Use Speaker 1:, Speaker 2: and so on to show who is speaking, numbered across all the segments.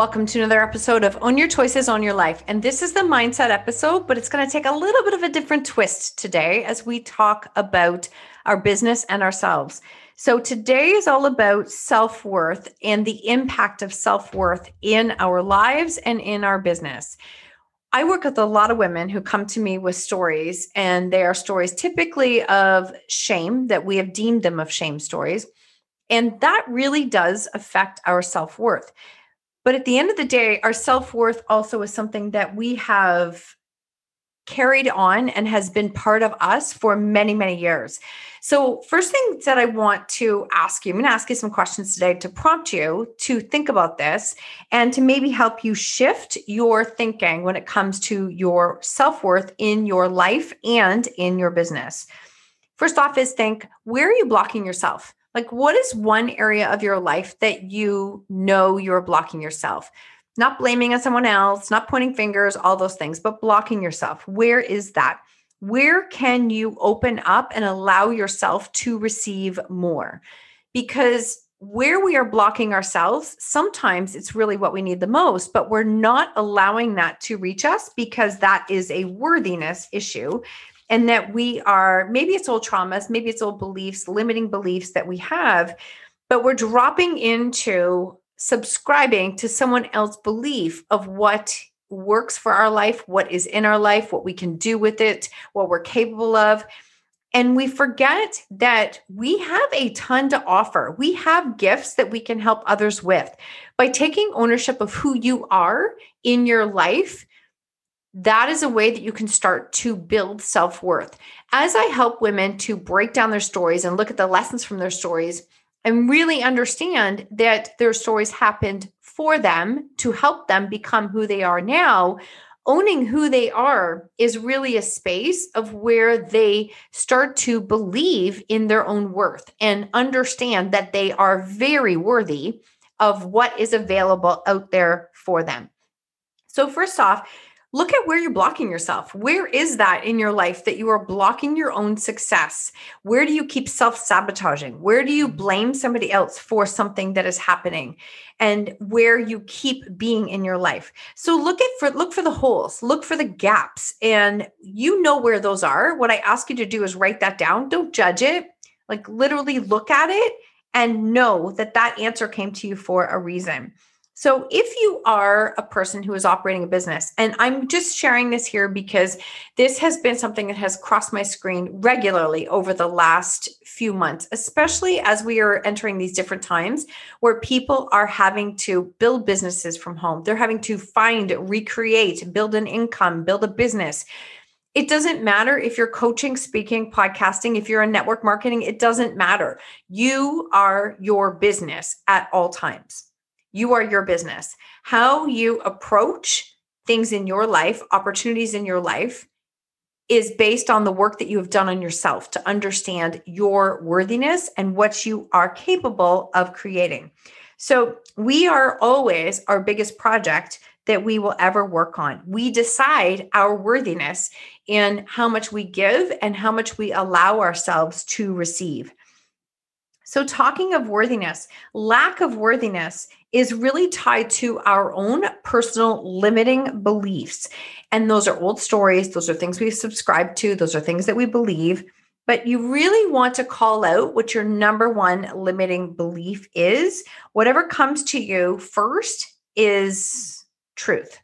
Speaker 1: Welcome to another episode of Own Your Choices, Own Your Life. And this is the mindset episode, but it's going to take a little bit of a different twist today as we talk about our business and ourselves. So, today is all about self worth and the impact of self worth in our lives and in our business. I work with a lot of women who come to me with stories, and they are stories typically of shame that we have deemed them of shame stories. And that really does affect our self worth but at the end of the day, our self worth also is something that we have carried on and has been part of us for many, many years. So, first thing that I want to ask you, I'm going to ask you some questions today to prompt you to think about this and to maybe help you shift your thinking when it comes to your self worth in your life and in your business. First off, is think where are you blocking yourself? Like, what is one area of your life that you know you're blocking yourself? Not blaming on someone else, not pointing fingers, all those things, but blocking yourself. Where is that? Where can you open up and allow yourself to receive more? Because where we are blocking ourselves, sometimes it's really what we need the most, but we're not allowing that to reach us because that is a worthiness issue and that we are maybe it's old traumas, maybe it's old beliefs, limiting beliefs that we have, but we're dropping into subscribing to someone else's belief of what works for our life, what is in our life, what we can do with it, what we're capable of. And we forget that we have a ton to offer. We have gifts that we can help others with. By taking ownership of who you are in your life, that is a way that you can start to build self worth. As I help women to break down their stories and look at the lessons from their stories and really understand that their stories happened for them to help them become who they are now, owning who they are is really a space of where they start to believe in their own worth and understand that they are very worthy of what is available out there for them. So, first off, look at where you're blocking yourself. Where is that in your life that you are blocking your own success? Where do you keep self sabotaging? Where do you mm-hmm. blame somebody else for something that is happening? And where you keep being in your life. So look at for look for the holes, look for the gaps, and you know where those are. What I ask you to do is write that down. Don't judge it. Like literally look at it and know that that answer came to you for a reason. So, if you are a person who is operating a business, and I'm just sharing this here because this has been something that has crossed my screen regularly over the last few months, especially as we are entering these different times where people are having to build businesses from home. They're having to find, recreate, build an income, build a business. It doesn't matter if you're coaching, speaking, podcasting, if you're in network marketing, it doesn't matter. You are your business at all times. You are your business. How you approach things in your life, opportunities in your life, is based on the work that you have done on yourself to understand your worthiness and what you are capable of creating. So, we are always our biggest project that we will ever work on. We decide our worthiness in how much we give and how much we allow ourselves to receive. So, talking of worthiness, lack of worthiness is really tied to our own personal limiting beliefs. And those are old stories, those are things we subscribe to, those are things that we believe. But you really want to call out what your number one limiting belief is. Whatever comes to you first is truth.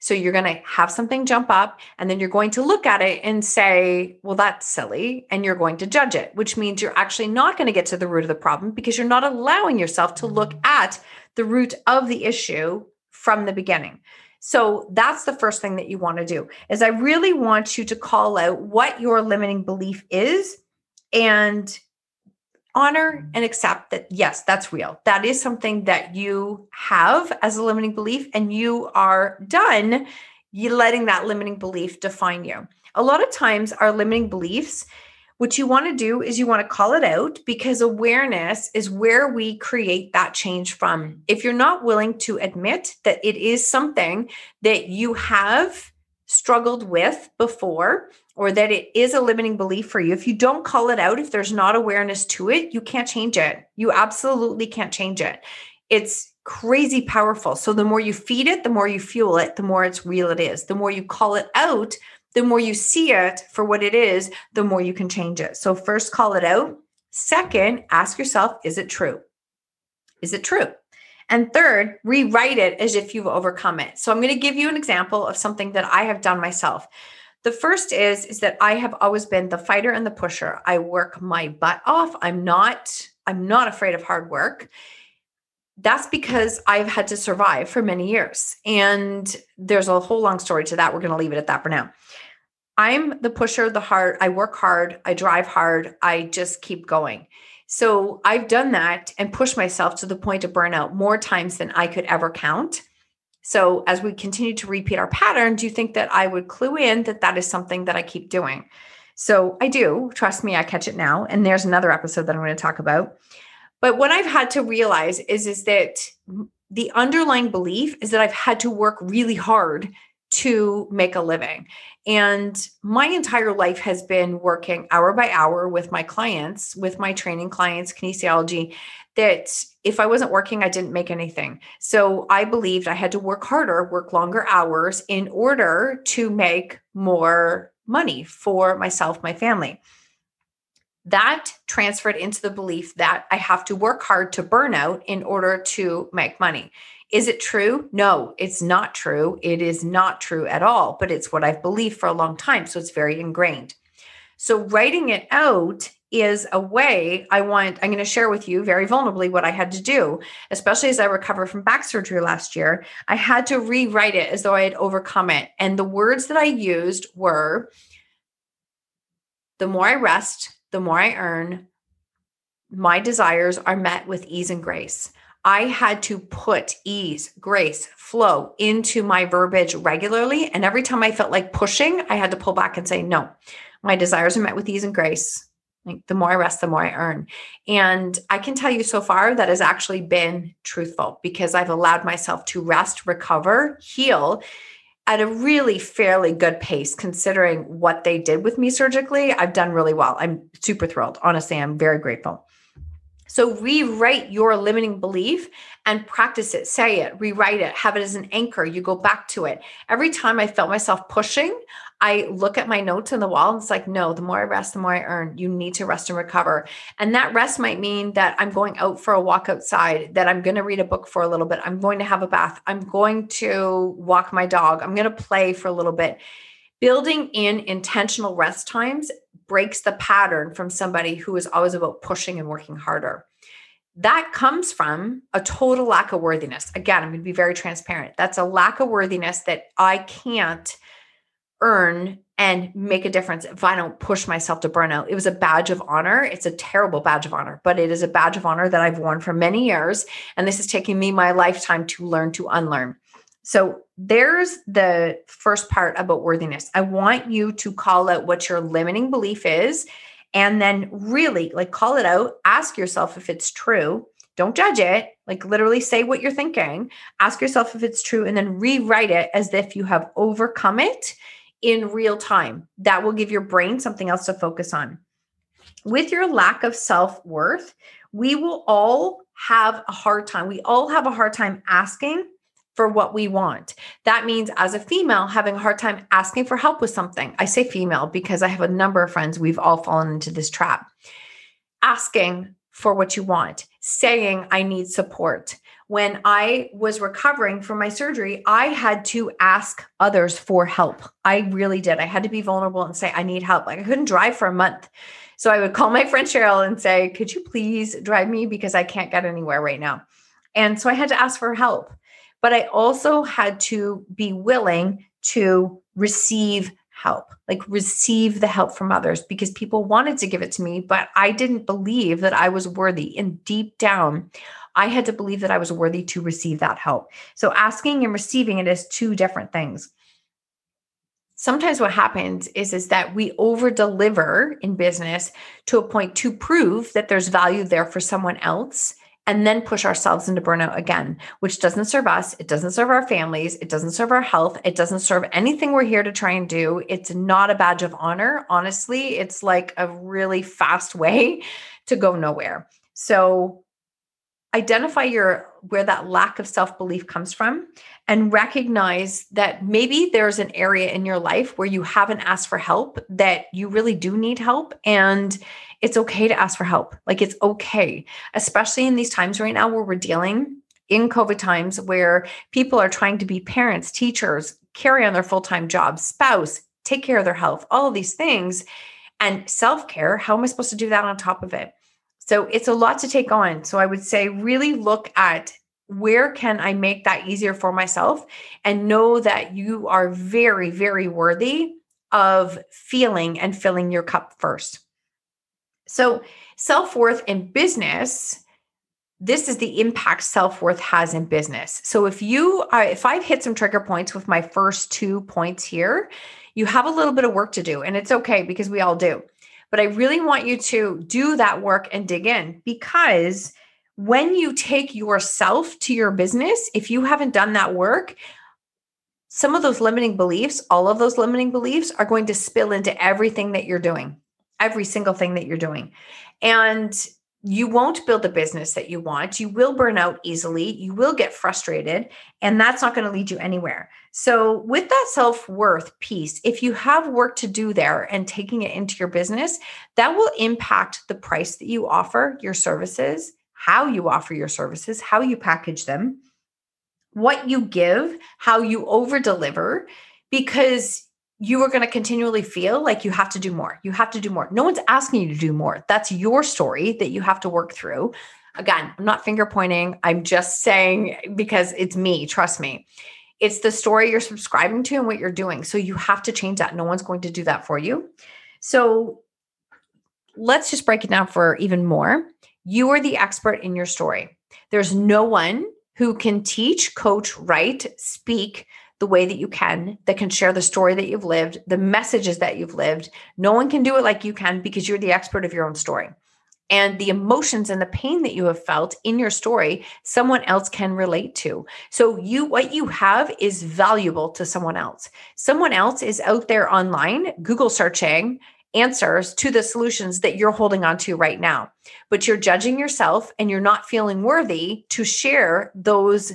Speaker 1: So you're going to have something jump up and then you're going to look at it and say, well, that's silly. And you're going to judge it, which means you're actually not going to get to the root of the problem because you're not allowing yourself to look mm. at the root of the issue from the beginning. So that's the first thing that you want to do is I really want you to call out what your limiting belief is and honor and accept that yes that's real. That is something that you have as a limiting belief and you are done you letting that limiting belief define you. A lot of times our limiting beliefs what you want to do is you want to call it out because awareness is where we create that change from. If you're not willing to admit that it is something that you have struggled with before or that it is a limiting belief for you, if you don't call it out, if there's not awareness to it, you can't change it. You absolutely can't change it. It's crazy powerful. So the more you feed it, the more you fuel it, the more it's real it is. The more you call it out, the more you see it for what it is, the more you can change it. So first call it out. Second, ask yourself, is it true? Is it true? And third, rewrite it as if you've overcome it. So I'm going to give you an example of something that I have done myself. The first is is that I have always been the fighter and the pusher. I work my butt off. I'm not I'm not afraid of hard work. That's because I've had to survive for many years. And there's a whole long story to that. We're going to leave it at that for now. I'm the pusher, the hard, I work hard, I drive hard, I just keep going. So I've done that and pushed myself to the point of burnout more times than I could ever count. So as we continue to repeat our pattern, do you think that I would clue in that that is something that I keep doing? So I do. Trust me, I catch it now. And there's another episode that I'm going to talk about. But what I've had to realize is, is that the underlying belief is that I've had to work really hard to make a living. And my entire life has been working hour by hour with my clients, with my training clients, kinesiology, that if I wasn't working, I didn't make anything. So I believed I had to work harder, work longer hours in order to make more money for myself, my family. That transferred into the belief that I have to work hard to burn out in order to make money. Is it true? No, it's not true. It is not true at all, but it's what I've believed for a long time. So it's very ingrained. So writing it out is a way I want, I'm going to share with you very vulnerably what I had to do, especially as I recovered from back surgery last year. I had to rewrite it as though I had overcome it. And the words that I used were the more I rest, the more I earn, my desires are met with ease and grace. I had to put ease, grace, flow into my verbiage regularly. And every time I felt like pushing, I had to pull back and say, no, my desires are met with ease and grace. Like the more I rest, the more I earn. And I can tell you so far that has actually been truthful because I've allowed myself to rest, recover, heal at a really fairly good pace considering what they did with me surgically. I've done really well. I'm super thrilled. Honestly, I'm very grateful. So rewrite your limiting belief and practice it. Say it, rewrite it, have it as an anchor. You go back to it. Every time I felt myself pushing, I look at my notes on the wall and it's like, no, the more I rest, the more I earn. You need to rest and recover. And that rest might mean that I'm going out for a walk outside, that I'm going to read a book for a little bit. I'm going to have a bath. I'm going to walk my dog. I'm going to play for a little bit. Building in intentional rest times breaks the pattern from somebody who is always about pushing and working harder. That comes from a total lack of worthiness. Again, I'm going to be very transparent. That's a lack of worthiness that I can't earn and make a difference if I don't push myself to burnout. It was a badge of honor. It's a terrible badge of honor, but it is a badge of honor that I've worn for many years. And this is taking me my lifetime to learn to unlearn. So there's the first part about worthiness. I want you to call out what your limiting belief is and then really like call it out, ask yourself if it's true. Don't judge it. Like literally say what you're thinking. Ask yourself if it's true and then rewrite it as if you have overcome it in real time. That will give your brain something else to focus on. With your lack of self worth, we will all have a hard time. We all have a hard time asking for what we want. That means, as a female, having a hard time asking for help with something. I say female because I have a number of friends, we've all fallen into this trap. Asking for what you want, saying, I need support. when I was recovering from my surgery, I had to ask others for help. I really did. I had to be vulnerable and say, I need help. Like I couldn't drive for a month. So I would call my friend Cheryl and say, Could you please drive me? Because I can't get anywhere right now. And so I had to ask for help. But I also had to be willing to receive help, like receive the help from others because people wanted to give it to me, but I didn't believe that I was worthy. And deep down, I had to believe that I was worthy to receive that help. So asking and receiving it is two different things. Sometimes what happens is, is that we over deliver in business to a point to prove that there's value there for someone else and then push ourselves into burnout again, which doesn't serve us. It doesn't serve our families. It doesn't serve our health. It doesn't serve anything we're here to try and do. It's not a badge of honor. Honestly, it's like a really fast way to go nowhere. So identify your where that lack of self-belief comes from and recognize that maybe there's an area in your life where you haven't asked for help that you really do need help and it's okay to ask for help like it's okay especially in these times right now where we're dealing in covid times where people are trying to be parents teachers carry on their full-time jobs spouse take care of their health all of these things and self-care how am i supposed to do that on top of it so it's a lot to take on. So I would say really look at where can I make that easier for myself and know that you are very, very worthy of feeling and filling your cup first. So, self worth in business, this is the impact self worth has in business. So, if you, are, if I've hit some trigger points with my first two points here, you have a little bit of work to do, and it's okay because we all do. But I really want you to do that work and dig in because when you take yourself to your business, if you haven't done that work, some of those limiting beliefs, all of those limiting beliefs are going to spill into everything that you're doing, every single thing that you're doing. And you won't build the business that you want. You will burn out easily. You will get frustrated, and that's not going to lead you anywhere. So, with that self worth piece, if you have work to do there and taking it into your business, that will impact the price that you offer your services, how you offer your services, how you package them, what you give, how you over deliver, because you are going to continually feel like you have to do more. You have to do more. No one's asking you to do more. That's your story that you have to work through. Again, I'm not finger pointing. I'm just saying because it's me, trust me. It's the story you're subscribing to and what you're doing. So you have to change that. No one's going to do that for you. So let's just break it down for even more. You are the expert in your story. There's no one who can teach, coach, write, speak the way that you can, that can share the story that you've lived, the messages that you've lived. No one can do it like you can because you're the expert of your own story. And the emotions and the pain that you have felt in your story, someone else can relate to. So, you, what you have is valuable to someone else. Someone else is out there online, Google searching answers to the solutions that you're holding on to right now. But you're judging yourself and you're not feeling worthy to share those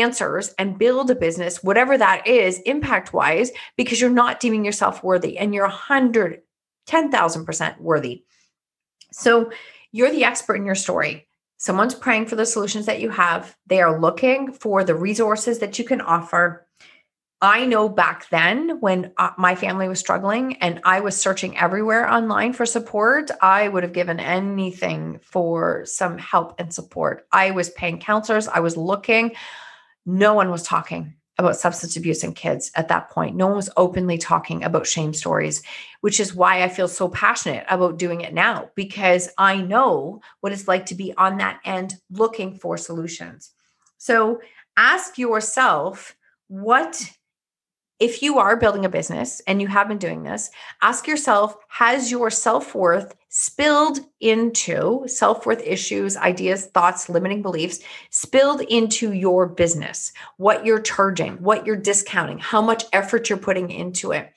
Speaker 1: answers and build a business, whatever that is, impact wise, because you're not deeming yourself worthy and you're 100, 10,000% worthy. So you're the expert in your story. Someone's praying for the solutions that you have. They are looking for the resources that you can offer. I know back then when uh, my family was struggling and I was searching everywhere online for support, I would have given anything for some help and support. I was paying counselors, I was looking no one was talking about substance abuse in kids at that point. No one was openly talking about shame stories, which is why I feel so passionate about doing it now because I know what it's like to be on that end looking for solutions. So ask yourself what if you are building a business and you have been doing this, ask yourself Has your self worth spilled into self worth issues, ideas, thoughts, limiting beliefs, spilled into your business? What you're charging, what you're discounting, how much effort you're putting into it,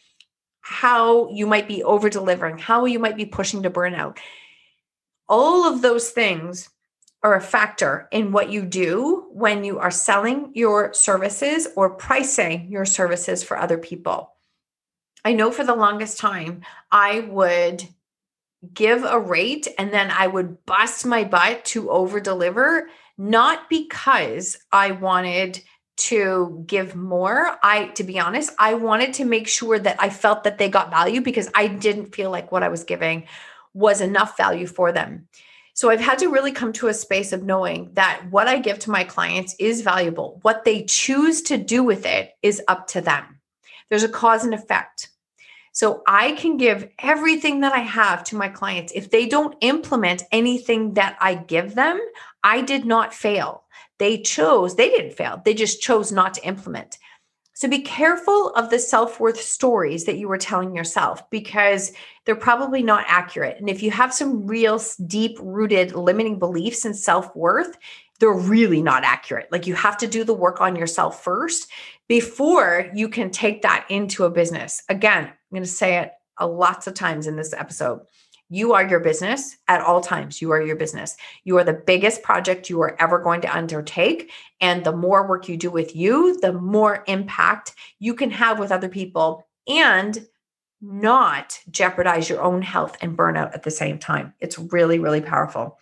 Speaker 1: how you might be over delivering, how you might be pushing to burnout. All of those things are a factor in what you do when you are selling your services or pricing your services for other people. I know for the longest time, I would give a rate and then I would bust my butt to over deliver, not because I wanted to give more. I, to be honest, I wanted to make sure that I felt that they got value because I didn't feel like what I was giving was enough value for them. So I've had to really come to a space of knowing that what I give to my clients is valuable. What they choose to do with it is up to them. There's a cause and effect. So I can give everything that I have to my clients. If they don't implement anything that I give them, I did not fail. They chose, they didn't fail. They just chose not to implement. So be careful of the self worth stories that you were telling yourself because they're probably not accurate. And if you have some real deep rooted limiting beliefs in self worth, they're really not accurate. Like you have to do the work on yourself first before you can take that into a business. Again, I'm going to say it lots of times in this episode. You are your business at all times. You are your business. You are the biggest project you are ever going to undertake. And the more work you do with you, the more impact you can have with other people and not jeopardize your own health and burnout at the same time. It's really, really powerful.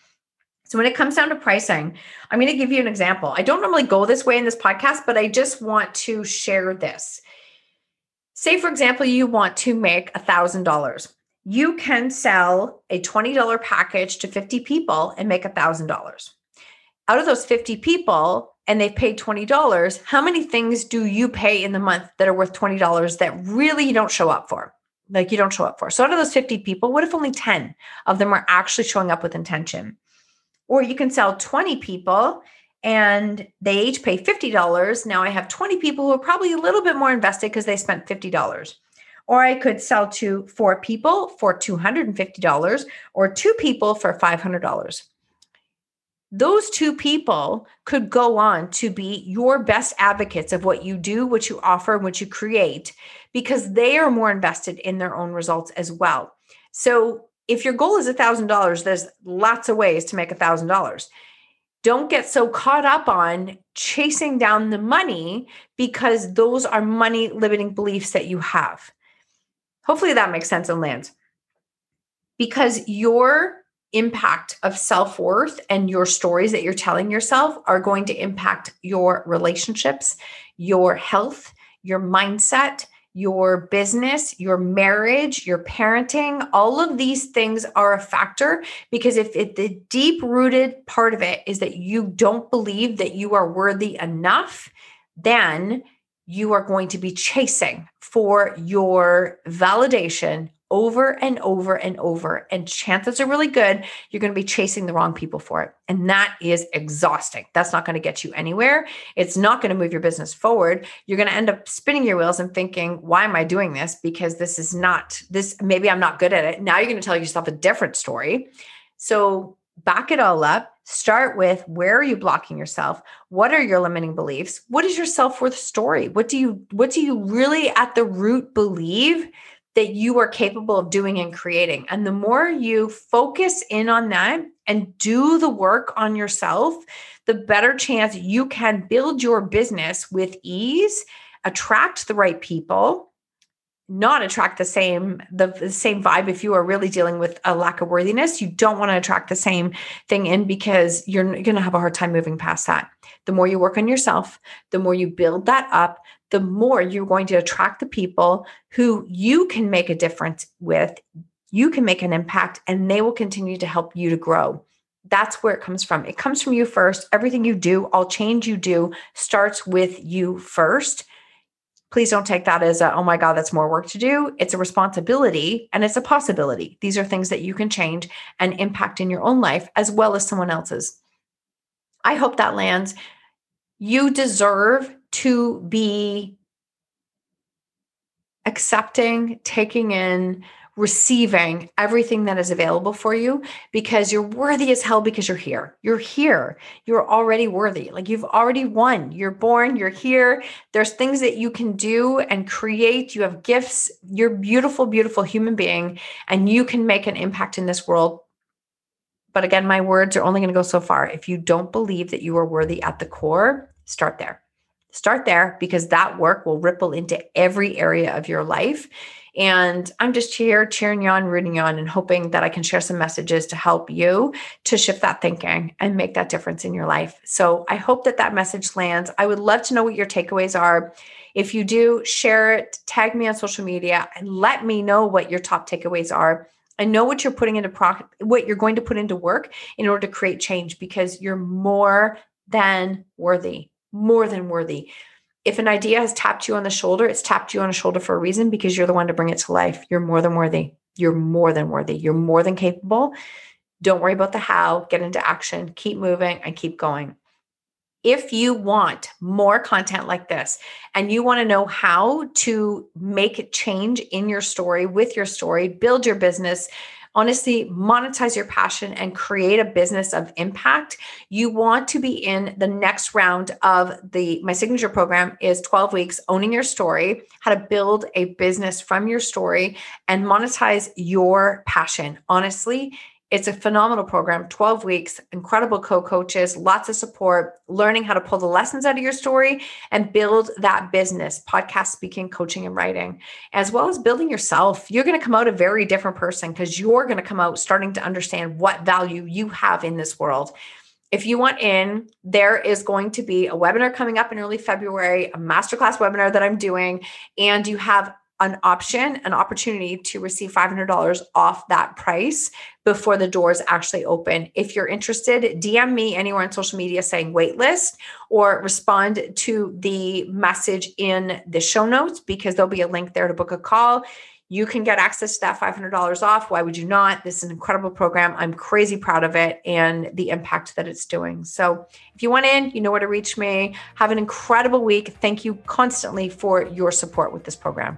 Speaker 1: So, when it comes down to pricing, I'm going to give you an example. I don't normally go this way in this podcast, but I just want to share this. Say, for example, you want to make $1,000 you can sell a $20 package to 50 people and make $1,000. Out of those 50 people, and they've paid $20, how many things do you pay in the month that are worth $20 that really you don't show up for? Like you don't show up for. So out of those 50 people, what if only 10 of them are actually showing up with intention? Or you can sell 20 people and they each pay $50. Now I have 20 people who are probably a little bit more invested because they spent $50. Or I could sell to four people for $250 or two people for $500. Those two people could go on to be your best advocates of what you do, what you offer, what you create, because they are more invested in their own results as well. So if your goal is $1,000, there's lots of ways to make $1,000 don't get so caught up on chasing down the money because those are money limiting beliefs that you have. Hopefully that makes sense and lands. Because your impact of self worth and your stories that you're telling yourself are going to impact your relationships, your health, your mindset, your business, your marriage, your parenting, all of these things are a factor because if it, the deep rooted part of it is that you don't believe that you are worthy enough, then you are going to be chasing for your validation over and over and over. And chances are really good you're going to be chasing the wrong people for it. And that is exhausting. That's not going to get you anywhere. It's not going to move your business forward. You're going to end up spinning your wheels and thinking, why am I doing this? Because this is not, this, maybe I'm not good at it. Now you're going to tell yourself a different story. So back it all up start with where are you blocking yourself? What are your limiting beliefs? What is your self-worth story? What do you what do you really at the root believe that you are capable of doing and creating? And the more you focus in on that and do the work on yourself the better chance you can build your business with ease attract the right people not attract the same the, the, same vibe if you are really dealing with a lack of worthiness you don't want to attract the same thing in because you're going to have a hard time moving past that the more you work on yourself the more you build that up the more you're going to attract the people who you can make a difference with you can make an impact and they will continue to help you to grow that's where it comes from. It comes from you first. Everything you do, all change you do starts with you first please don't take that as a, oh my God, that's more work to do. It's a responsibility and it's a possibility. These are things that you can change and impact in your own life as well as someone else's. I hope that lands. You deserve to be accepting, taking in, receiving everything that is available for you because you're worthy as hell because you're here. You're here. You're already worthy. Like you've already won. You're born, you're here. There's things that you can do and create. You have gifts. You're beautiful, beautiful human being and you can make an impact in this world. But again, my words are only going to go so far. If you don't believe that you are worthy at the core, start there Start there because that work will ripple into every area of your life. And I'm just here cheering you on, rooting you on, and hoping that I can share some messages to help you to shift that thinking and make that difference in your life. So I hope that that message lands. I would love to know what your takeaways are. If you do, share it, tag me on social media, and let me know what your top takeaways are. I know what you're putting into pro- what you're going to put into work in order to create change because you're more than worthy, more than worthy if an idea has tapped you on the shoulder, it's tapped you on a shoulder for a reason because you're the one to bring it to life. You're more than worthy. You're more than worthy. You're more than capable. Don't worry about the how, get into action, keep moving, and keep going. If you want more content like this and you want to know how to make change in your story, with your story, build your business, honestly monetize your passion and create a business of impact, you want to be in the next round of the my signature program is 12 weeks owning your story, how to build a business from your story and monetize your passion. Honestly, it's a phenomenal program, 12 weeks, incredible co coaches, lots of support, learning how to pull the lessons out of your story and build that business, podcast speaking, coaching, and writing, as well as building yourself. You're going to come out a very different person because you're going to come out starting to understand what value you have in this world. If you want in, there is going to be a webinar coming up in early February, a masterclass webinar that I'm doing, and you have an option, an opportunity to receive $500 off that price before the doors actually open. If you're interested, DM me anywhere on social media saying waitlist or respond to the message in the show notes because there'll be a link there to book a call. You can get access to that $500 off. Why would you not? This is an incredible program. I'm crazy proud of it and the impact that it's doing. So, if you want in, you know where to reach me. Have an incredible week. Thank you constantly for your support with this program.